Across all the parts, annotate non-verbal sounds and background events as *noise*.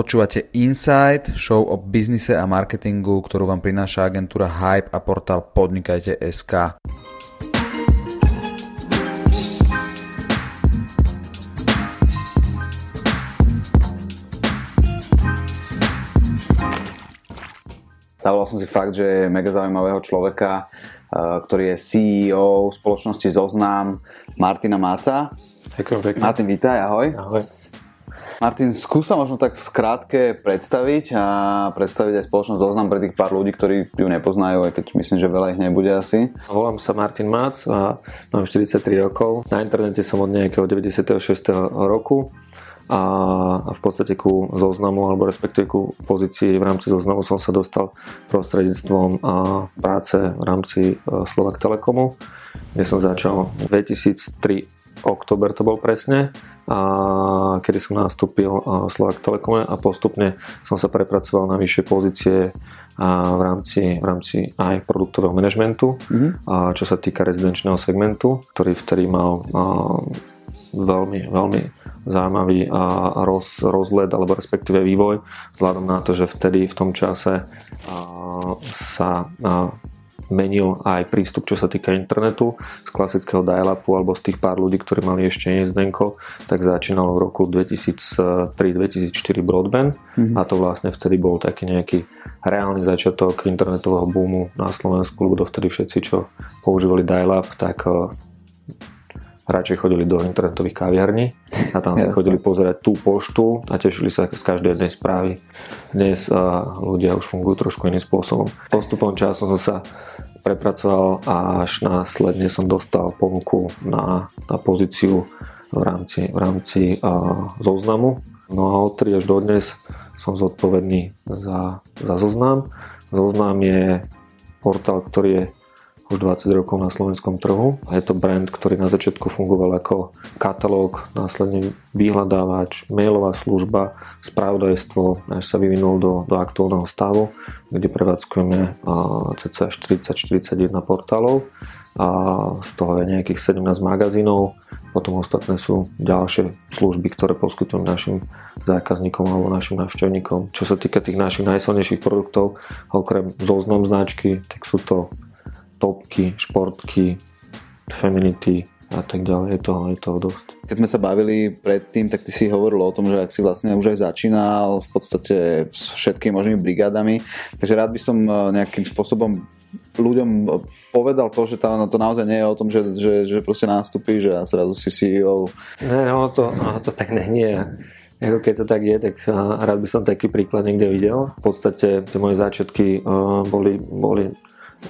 Počúvate Insight, show o biznise a marketingu, ktorú vám prináša agentúra Hype a portál Podnikajte.sk. Zavolal som si fakt, že je mega zaujímavého človeka, eh, ktorý je CEO spoločnosti Zoznam Martina Máca. Ďakujem pekne. Martin, vítaj, ahoj. Ahoj. Martin, skúsa možno tak v skrátke predstaviť a predstaviť aj spoločnosť zoznam pre tých pár ľudí, ktorí ju nepoznajú, aj keď myslím, že veľa ich nebude asi. Volám sa Martin Mac a mám 43 rokov. Na internete som od nejakého 96. roku a v podstate ku zoznamu alebo respektíve ku pozícii v rámci zoznamu som sa dostal prostredníctvom práce v rámci e, Slovak Telekomu, kde som začal 2003 oktober to bol presne a kedy som nastúpil v Slovak Telekome a postupne som sa prepracoval na vyššie pozície v rámci, v rámci aj produktového manažmentu, mm-hmm. a čo sa týka rezidenčného segmentu, ktorý vtedy mal veľmi, veľmi zaujímavý roz, rozhled alebo respektíve vývoj vzhľadom na to, že vtedy v tom čase sa menil aj prístup, čo sa týka internetu z klasického dial-upu alebo z tých pár ľudí, ktorí mali ešte nezdenko, tak začínalo v roku 2003-2004 broadband mm-hmm. a to vlastne vtedy bol taký nejaký reálny začiatok internetového boomu na Slovensku, lebo vtedy všetci, čo používali dial-up, tak eh, radšej chodili do internetových kaviarní a tam si chodili pozerať tú poštu a tešili sa z každej jednej správy. Dnes uh, ľudia už fungujú trošku iným spôsobom. Postupom času som sa prepracoval a až následne som dostal ponuku na, na pozíciu v rámci, v rámci uh, zoznamu. No a od 3 až do dnes som zodpovedný za, za zoznam. Zoznam je portál, ktorý je už 20 rokov na slovenskom trhu. Je to brand, ktorý na začiatku fungoval ako katalóg, následne vyhľadávač, mailová služba, spravodajstvo, až sa vyvinul do, do aktuálneho stavu, kde prevádzkujeme cca 40-41 portálov a z toho je nejakých 17 magazínov, potom ostatné sú ďalšie služby, ktoré poskytujem našim zákazníkom alebo našim návštevníkom. Čo sa týka tých našich najsilnejších produktov, okrem zoznam značky, tak sú to topky, športky, feminity a tak ďalej. Je toho, je toho dosť. Keď sme sa bavili predtým, tak ty si hovoril o tom, že ak si vlastne už aj začínal v podstate s všetkými možnými brigádami, takže rád by som e, nejakým spôsobom ľuďom povedal to, že to, to naozaj nie je o tom, že, že, že proste nástupíš a zrazu si CEO. Ne, ono to, ono to tak nie je. Ako keď to tak je, tak e, rád by som taký príklad niekde videl. V podstate tie moje začiatky boli, boli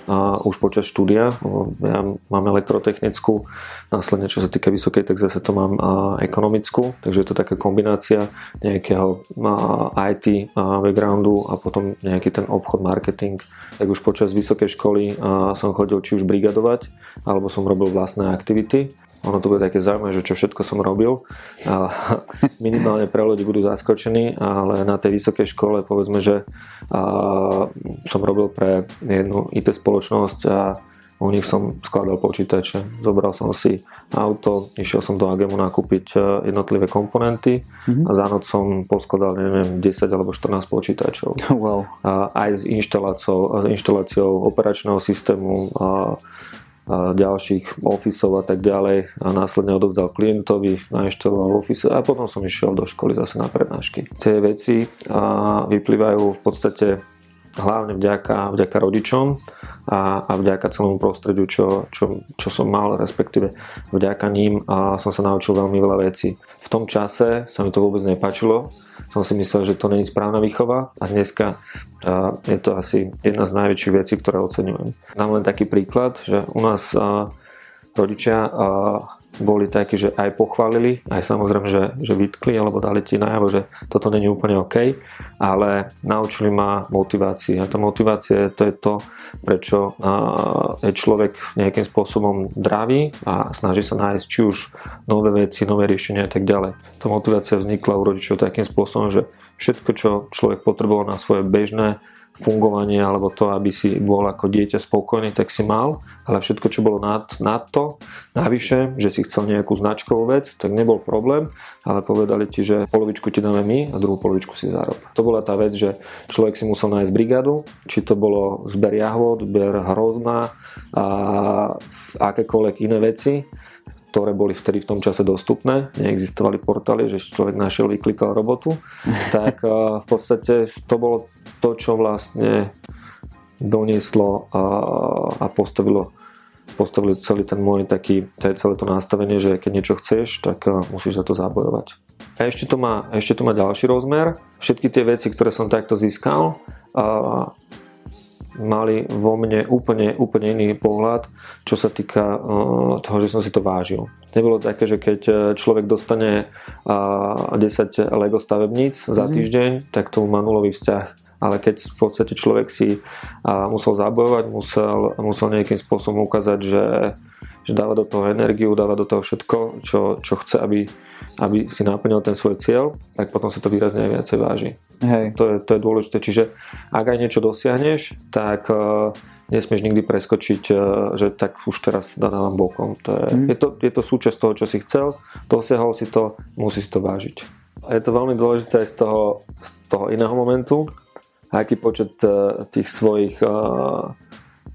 a už počas štúdia. Ja mám elektrotechnickú, následne čo sa týka vysokej, tak zase to mám ekonomickú, takže je to taká kombinácia nejakého IT backgroundu a potom nejaký ten obchod, marketing. Tak už počas vysokej školy som chodil či už brigadovať, alebo som robil vlastné aktivity ono to bude také zaujímavé, že čo všetko som robil. A *laughs* minimálne pre ľudí budú zaskočení, ale na tej vysokej škole povedzme, že a, som robil pre jednu IT spoločnosť a u nich som skladal počítače. Zobral som si auto, išiel som do Agemu nakúpiť e, jednotlivé komponenty mm-hmm. a za noc som poskladal, neviem, 10 alebo 14 počítačov. *laughs* Wow. A aj s inštaláciou, inštaláciou operačného systému a ďalších ofisov a tak ďalej a následne odovzdal klientovi, nainštaloval office a potom som išiel do školy zase na prednášky. Tie veci vyplývajú v podstate hlavne vďaka, vďaka rodičom a, a vďaka celému prostrediu, čo, čo, čo som mal, respektíve vďaka ním a som sa naučil veľmi veľa vecí. V tom čase sa mi to vôbec nepačilo, som si myslel, že to není správna výchova a dneska a, je to asi jedna z najväčších vecí, ktoré oceňujem. Dám len taký príklad, že u nás a, rodičia a, boli takí, že aj pochválili, aj samozrejme, že, že vytkli alebo dali ti najavo, že toto není úplne OK, ale naučili ma motivácii. A tá motivácia to je to, prečo je človek nejakým spôsobom dravý a snaží sa nájsť či už nové veci, nové riešenia a tak ďalej. Tá motivácia vznikla u rodičov takým spôsobom, že všetko, čo človek potreboval na svoje bežné fungovanie alebo to, aby si bol ako dieťa spokojný, tak si mal, ale všetko, čo bolo nad, nad to, navyše, že si chcel nejakú značkovú vec, tak nebol problém, ale povedali ti, že polovičku ti dáme my a druhú polovičku si zarob. To bola tá vec, že človek si musel nájsť brigádu, či to bolo zber jahod, zber hrozná a akékoľvek iné veci, ktoré boli vtedy v tom čase dostupné, neexistovali portály, že človek našiel, vyklikal robotu, tak v podstate to bolo to, čo vlastne donieslo a, a postavilo, postavilo celý ten môj taký, celé to nastavenie, že keď niečo chceš, tak musíš za to zabojovať. A ešte to má, ešte to má ďalší rozmer. Všetky tie veci, ktoré som takto získal, a, mali vo mne úplne, úplne iný pohľad, čo sa týka uh, toho, že som si to vážil. Nebolo také, že keď uh, človek dostane uh, 10 Lego stavebníc za mhm. týždeň, tak to má nulový vzťah ale keď v podstate človek si musel zabojovať, musel, musel nejakým spôsobom ukázať, že, že dáva do toho energiu, dáva do toho všetko, čo, čo chce, aby, aby si naplnil ten svoj cieľ, tak potom sa to výrazne aj viacej váži. Hej. To, je, to je dôležité. Čiže ak aj niečo dosiahneš, tak uh, nesmieš nikdy preskočiť, uh, že tak už teraz dávam bokom. To je, mm. je, to, je to súčasť toho, čo si chcel, dosiahol si to, musí si to vážiť. A je to veľmi dôležité aj z toho, z toho iného momentu, aký počet uh, tých svojich uh,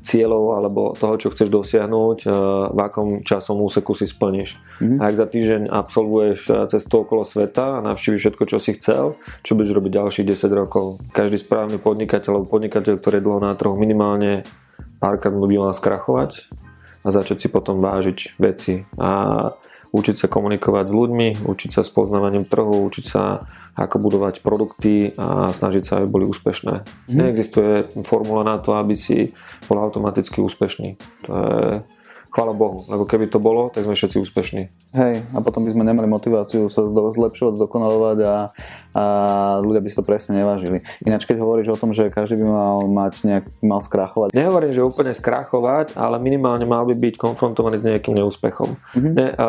cieľov alebo toho, čo chceš dosiahnuť, v akom časom úseku si splníš. Mm-hmm. Ak za týždeň absolvuješ cestu okolo sveta a navštíviš všetko, čo si chcel, čo budeš robiť ďalších 10 rokov. Každý správny podnikateľ alebo podnikateľ, ktorý je dlho na trhu, minimálne párkrát by mal skrachovať a začať si potom vážiť veci a učiť sa komunikovať s ľuďmi, učiť sa s poznávaním trhu, učiť sa ako budovať produkty a snažiť sa, aby boli úspešné. Mm. Neexistuje formula na to, aby si bol automaticky úspešný. To je, chvála Bohu, lebo keby to bolo, tak sme všetci úspešní. Hej, a potom by sme nemali motiváciu sa zlepšovať, zdokonalovať a, a ľudia by si to presne nevážili. Ináč, keď hovoríš o tom, že každý by mal mať nejak, mal skrachovať. Nehovorím, že úplne skrachovať, ale minimálne mal by byť konfrontovaný s nejakým neúspechom. Mm-hmm. Ne, a,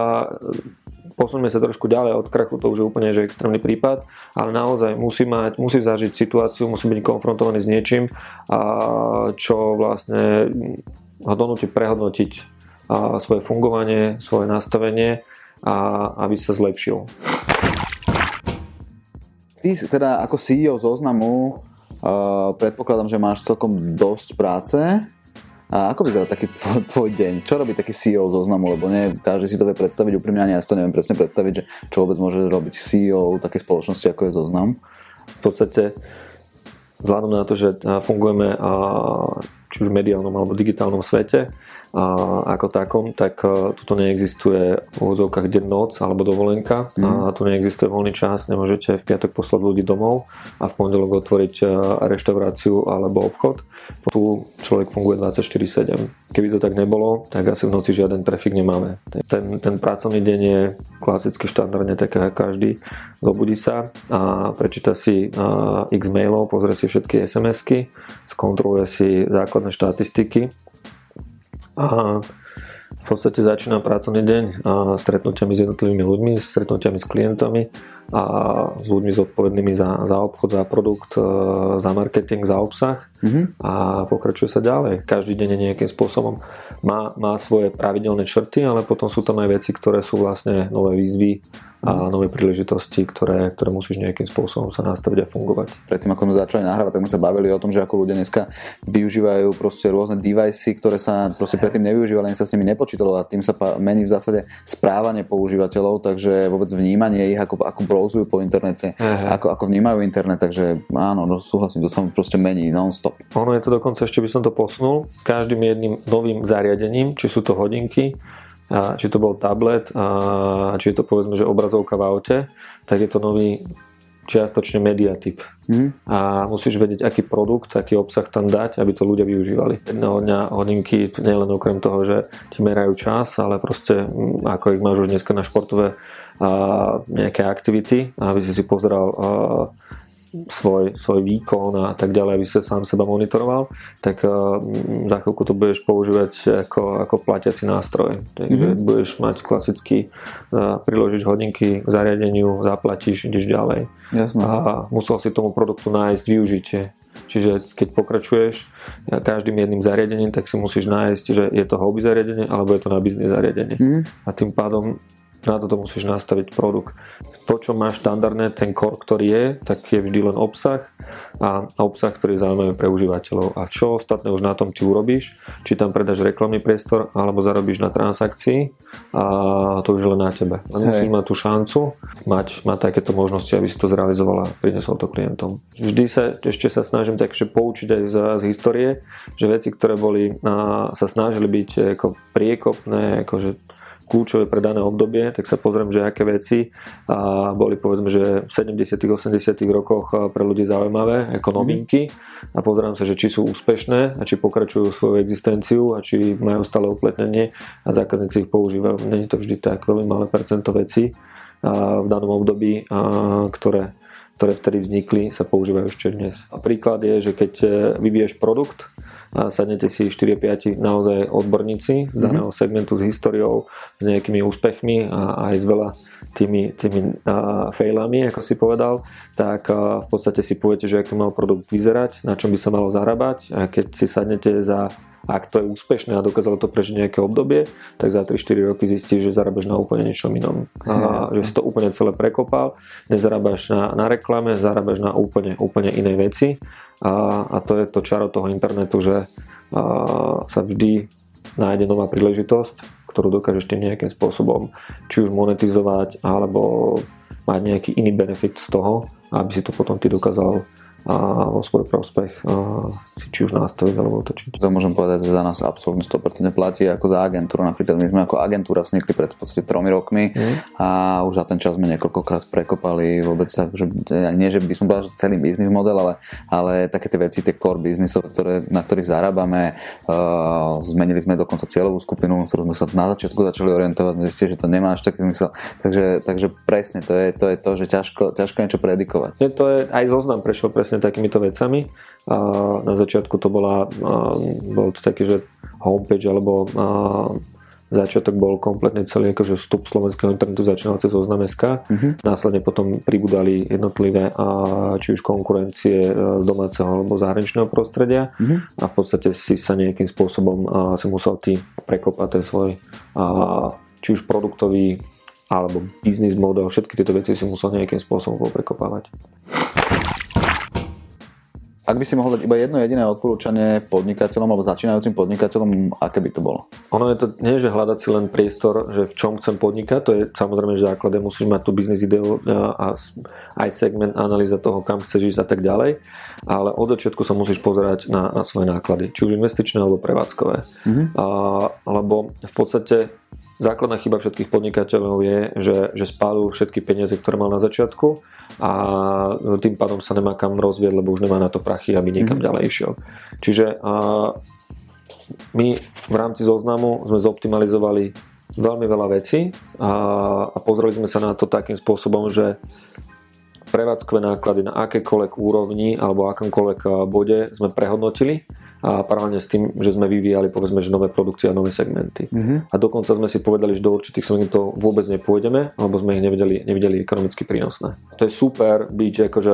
posuneme sa trošku ďalej od krachu, to už je úplne že extrémny prípad, ale naozaj musí, mať, musí zažiť situáciu, musí byť konfrontovaný s niečím, a čo vlastne ho donúti prehodnotiť a svoje fungovanie, svoje nastavenie a aby sa zlepšil. Ty teda ako CEO zoznamu uh, predpokladám, že máš celkom dosť práce a ako vyzerá taký tvoj, tvoj deň? Čo robí taký CEO zoznamu? Lebo nie každý si to vie predstaviť úprimne, ani ja si to neviem presne predstaviť, že čo vôbec môže robiť CEO takej spoločnosti, ako je zoznam. V podstate vzhľadom na to, že fungujeme či už v mediálnom alebo digitálnom svete, ako takom, tak e, tuto neexistuje v úvodzovkách deň noc alebo dovolenka mm. a mhm. tu neexistuje voľný čas, nemôžete v piatok poslať ľudí domov a v pondelok otvoriť e, reštauráciu alebo obchod. Tu človek funguje 24-7. Keby to tak nebolo, tak asi v noci žiaden trafik nemáme. Ten, ten pracovný deň je klasicky štandardne taký každý. Zobudí sa a prečíta si x mailov, pozrie si všetky SMS-ky, skontroluje si základné štatistiky a v podstate začína pracovný deň a stretnutiami s jednotlivými ľuďmi, stretnutiami s klientami a s ľuďmi zodpovednými za, za obchod, za produkt, e, za marketing, za obsah mm-hmm. a pokračuje sa ďalej. Každý deň je nejakým spôsobom má, má svoje pravidelné črty, ale potom sú tam aj veci, ktoré sú vlastne nové výzvy a nové príležitosti, ktoré, ktoré musíš nejakým spôsobom sa nastaviť a fungovať. Predtým, ako sme začali nahrávať, tak sme sa bavili o tom, že ako ľudia dneska využívajú proste rôzne devicey, ktoré sa proste predtým nevyužívali, ani sa s nimi nepočítalo a tým sa mení v zásade správanie používateľov, takže vôbec vnímanie ich, ako, ako browsujú po internete, ako, ako vnímajú internet, takže áno, no, súhlasím, to sa proste mení non-stop. Ono je to dokonca, ešte by som to posunul, každým jedným novým zariadením, či sú to hodinky, a či to bol tablet, a či je to povedzme, že obrazovka v aute, tak je to nový čiastočne mediatyp. Mm. A musíš vedieť, aký produkt, aký obsah tam dať, aby to ľudia využívali. Jedného dňa hodinky, nielen okrem toho, že ti merajú čas, ale proste mm, ako ich máš už dneska na športové a nejaké aktivity, aby si si pozeral a, svoj, svoj výkon a tak ďalej, aby sa sám seba monitoroval, tak uh, za chvíľku to budeš používať ako, ako platiaci nástroj. Takže mm-hmm. budeš mať klasicky, uh, priložiť hodinky k zariadeniu, zaplatíš, ideš ďalej. Jasne. A musel si tomu produktu nájsť využitie. Čiže keď pokračuješ každým jedným zariadením, tak si musíš nájsť, že je to hobby zariadenie alebo je to na biznis zariadenie. Mm. A tým pádom na toto musíš nastaviť produkt. To, čo má štandardné, ten core, ktorý je, tak je vždy len obsah a obsah, ktorý je zaujímavý pre užívateľov. A čo ostatné už na tom ty urobíš, či tam predáš reklamný priestor alebo zarobíš na transakcii a to už len na tebe. A musíš mať tú šancu, mať, mať takéto možnosti, aby si to zrealizovala a priniesol to klientom. Vždy sa, ešte sa snažím takže poučiť aj z, z histórie, že veci, ktoré boli, a, sa snažili byť ako priekopné, akože kľúčové pre dané obdobie, tak sa pozriem, že aké veci a boli povedzme, že v 70 80 rokoch pre ľudí zaujímavé ako mhm. novinky a pozriem sa, že či sú úspešné a či pokračujú svoju existenciu a či majú stále upletnenie a zákazníci ich používajú. Není to vždy tak, veľmi malé percento vecí v danom období, ktoré ktoré vtedy vznikli, sa používajú ešte dnes. A príklad je, že keď e, vyvíješ produkt, a sadnete si 4-5 naozaj odborníci z daného mhm. segmentu s históriou, s nejakými úspechmi a aj s veľa tými, tými uh, failami, ako si povedal, tak uh, v podstate si poviete, že aký mal produkt vyzerať, na čom by sa malo zarábať a keď si sadnete za ak to je úspešné a dokázalo to prežiť nejaké obdobie, tak za 3-4 roky zistíš, že zarábaš na úplne niečom inom. A, že si to úplne celé prekopal, nezarábaš na, na reklame, zarábaš na úplne, úplne inej veci a, a to je to čaro toho internetu, že a, sa vždy nájde nová príležitosť, ktorú dokážeš tým nejakým spôsobom či už monetizovať alebo mať nejaký iný benefit z toho, aby si to potom ty dokázal a vo svoj prospech si či už nastaviť alebo otočiť. To môžem povedať, že za nás absolútne 100% platí ako za agentúru. Napríklad my sme ako agentúra vznikli pred v podstate tromi rokmi mm. a už za ten čas sme niekoľkokrát prekopali vôbec že nie, že by som povedal, že celý biznis model, ale, ale také tie veci, tie core biznisov, ktoré, na ktorých zarábame, uh, zmenili sme dokonca cieľovú skupinu, ktorú sme sa na začiatku začali orientovať, zistili, že to nemá až taký zmysel. Takže, takže presne, to je, to je to, že ťažko, ťažko niečo predikovať. To je aj zoznam, prečo presne presne takýmito vecami. A na začiatku to bola, bol to taký, že homepage alebo začiatok bol kompletne celý akože vstup slovenského internetu začínal cez oznam.sk. Uh-huh. Následne potom pribudali jednotlivé a, či už konkurencie e, z domáceho alebo zahraničného prostredia uh-huh. a v podstate si sa nejakým spôsobom a, si musel ty prekopať ten svoj a, či už produktový alebo biznis model, všetky tieto veci si musel nejakým spôsobom prekopávať. Ak by si mohol dať iba jedno jediné odporúčanie podnikateľom alebo začínajúcim podnikateľom, aké by to bolo? Ono je to nie, že hľadať si len priestor, že v čom chcem podnikať, to je samozrejme, že základe musíš mať tú biznis ideu a aj segment analýza toho, kam chceš ísť a tak ďalej, ale od začiatku sa musíš pozerať na, na svoje náklady, či už investičné alebo prevádzkové. Mm-hmm. A, lebo v podstate základná chyba všetkých podnikateľov je, že, že spálu všetky peniaze, ktoré mal na začiatku a tým pádom sa nemá kam rozvieť, lebo už nemá na to prachy, aby niekam mm-hmm. ďalej išiel. Čiže a, my v rámci zoznamu sme zoptimalizovali veľmi veľa vecí a, a pozreli sme sa na to takým spôsobom, že prevádzkové náklady na akékoľvek úrovni alebo akomkoľvek bode sme prehodnotili a paralelne s tým, že sme vyvíjali povedzme, že nové produkcie a nové segmenty. Mm-hmm. A dokonca sme si povedali, že do určitých segmentov vôbec nepôjdeme, alebo sme ich nevedeli, nevideli ekonomicky prínosné. To je super byť akože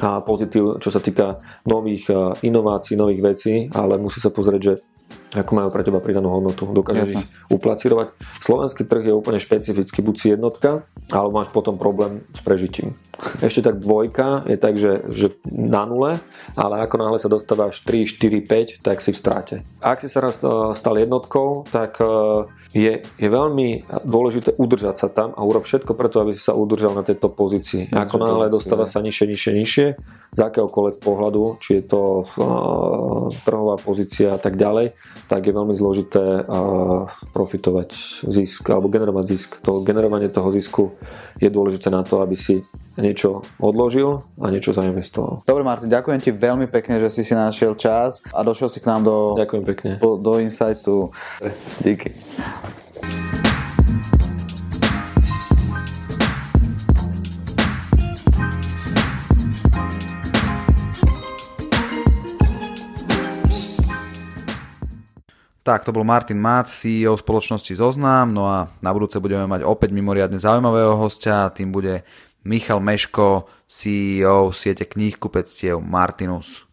a pozitív, čo sa týka nových inovácií, nových vecí, ale musí sa pozrieť, že ako majú pre teba pridanú hodnotu, dokážeš ich uplacírovať. Slovenský trh je úplne špecifický, buď si jednotka, alebo máš potom problém s prežitím. Ešte tak dvojka je tak, že, že na nule, ale ako náhle sa dostávaš 3, 4, 5, tak si v stráte. Ak si sa raz eh, stal jednotkou, tak eh, je, je veľmi dôležité udržať sa tam a urobiť všetko preto, aby si sa udržal na tejto pozícii. Ako náhle dostáva sa nižšie, nižšie, nižšie, z akéhokoľvek pohľadu, či je to uh, trhová pozícia a tak ďalej, tak je veľmi zložité uh, profitovať zisk alebo generovať zisk. To generovanie toho zisku je dôležité na to, aby si niečo odložil a niečo zainvestoval. Dobre Martin, ďakujem ti veľmi pekne, že si si našiel čas a došiel si k nám do, ďakujem pekne. do, do Insightu. Díky. Tak, to bol Martin Mác, CEO spoločnosti Zoznam, no a na budúce budeme mať opäť mimoriadne zaujímavého hostia, tým bude Michal Meško, CEO siete kníh kupectiev Martinus.